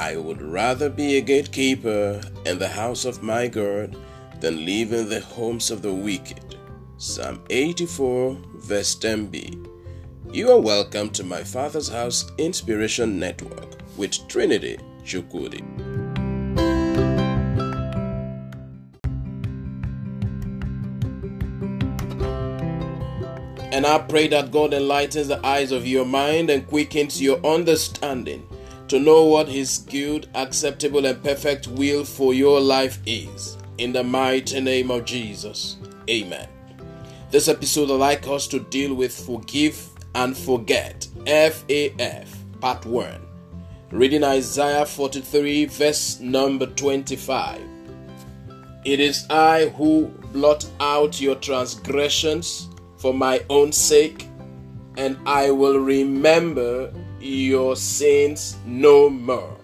I would rather be a gatekeeper in the house of my God than live in the homes of the wicked. Psalm 84, verse 10b. You are welcome to my Father's House Inspiration Network with Trinity Chukudi. And I pray that God enlightens the eyes of your mind and quickens your understanding to know what His good, acceptable, and perfect will for your life is. In the mighty name of Jesus. Amen. This episode, I'd like us to deal with Forgive and Forget. FAF, Part 1. Reading Isaiah 43, verse number 25. It is I who blot out your transgressions for my own sake, and I will remember your sins no more.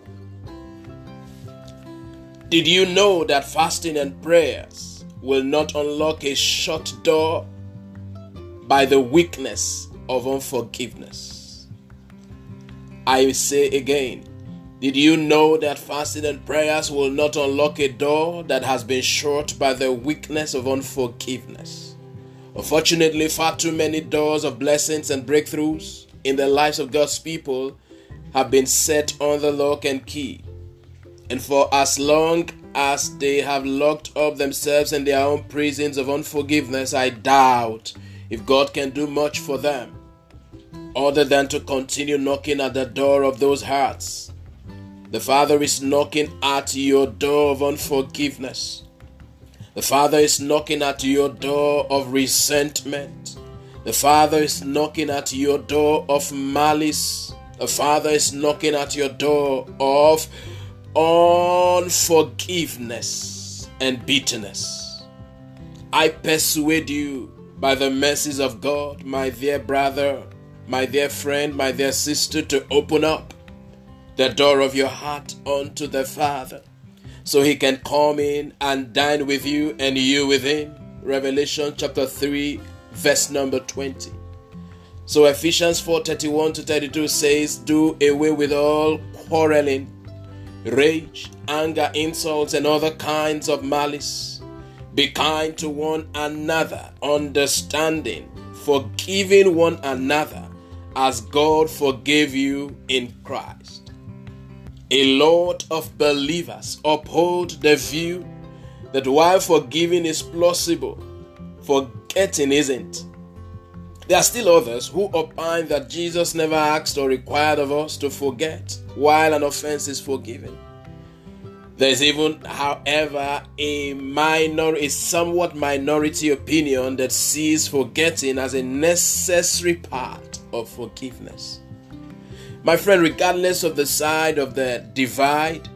Did you know that fasting and prayers will not unlock a shut door by the weakness of unforgiveness? I say again, did you know that fasting and prayers will not unlock a door that has been shut by the weakness of unforgiveness? Unfortunately, far too many doors of blessings and breakthroughs in the lives of God's people have been set on the lock and key. And for as long as they have locked up themselves in their own prisons of unforgiveness, I doubt if God can do much for them other than to continue knocking at the door of those hearts. The Father is knocking at your door of unforgiveness. The Father is knocking at your door of resentment. The Father is knocking at your door of malice. The Father is knocking at your door of unforgiveness and bitterness. I persuade you by the mercies of God, my dear brother, my dear friend, my dear sister, to open up the door of your heart unto the Father so he can come in and dine with you and you with him. Revelation chapter 3, verse number 20. So Ephesians 4 31 to 32 says, Do away with all quarreling, rage, anger, insults, and other kinds of malice. Be kind to one another, understanding, forgiving one another as God forgave you in Christ. A lot of believers uphold the view that while forgiving is plausible, forgetting isn't. There are still others who opine that Jesus never asked or required of us to forget while an offense is forgiven. There is even, however, a minor, a somewhat minority opinion that sees forgetting as a necessary part of forgiveness. My friend, regardless of the side of the divide,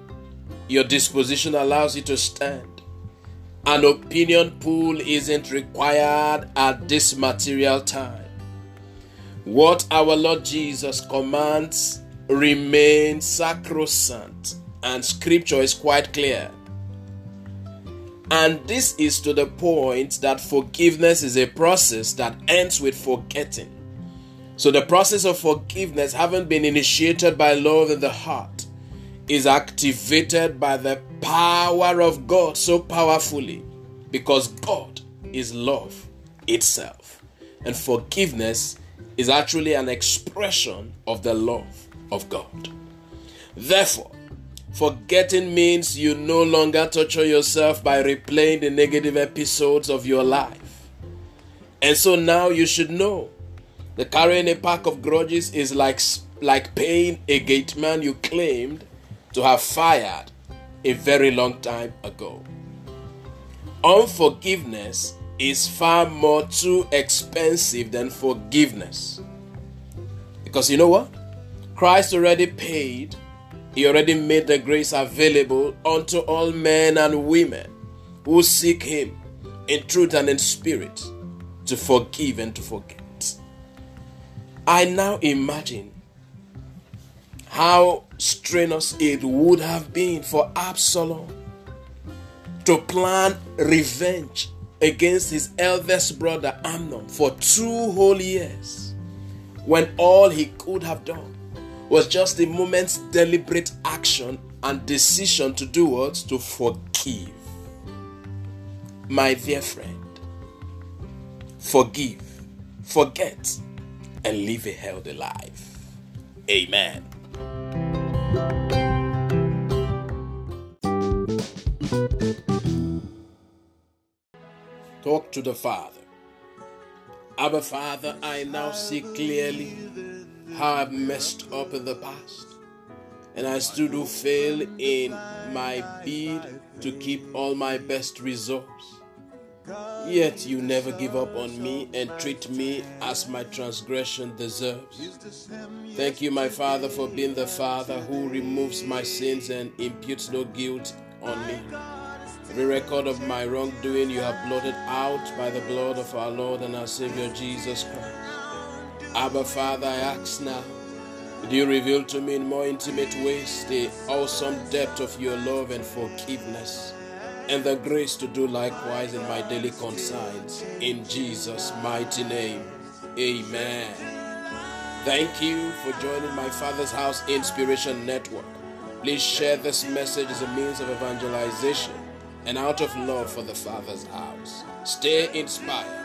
your disposition allows you to stand. An opinion pool isn't required at this material time. What our Lord Jesus commands remains sacrosanct, and scripture is quite clear. And this is to the point that forgiveness is a process that ends with forgetting. So the process of forgiveness, having been initiated by love in the heart, is activated by the power of God so powerfully because God is love itself. And forgiveness is actually an expression of the love of God. Therefore, forgetting means you no longer torture yourself by replaying the negative episodes of your life. And so now you should know the carrying a pack of grudges is like, like paying a gate man you claimed to have fired a very long time ago. Unforgiveness is far more too expensive than forgiveness. Because you know what? Christ already paid, He already made the grace available unto all men and women who seek Him in truth and in spirit to forgive and to forget. I now imagine how strenuous it would have been for Absalom to plan revenge against his eldest brother Amnon for two whole years when all he could have done was just a moment's deliberate action and decision to do what? To forgive. My dear friend, forgive, forget, and live a healthy life. Amen. To the Father. Abba Father, I now see clearly how I've messed up in the past. And I still do fail in my bid to keep all my best resolves. Yet you never give up on me and treat me as my transgression deserves. Thank you, my Father, for being the Father who removes my sins and imputes no guilt on me. Every record of my wrongdoing you have blotted out by the blood of our Lord and our Savior Jesus Christ. Abba, Father, I ask now, do you reveal to me in more intimate ways the awesome depth of your love and forgiveness and the grace to do likewise in my daily concerns. In Jesus' mighty name, amen. Thank you for joining my Father's House Inspiration Network. Please share this message as a means of evangelization and out of love for the Father's house. Stay inspired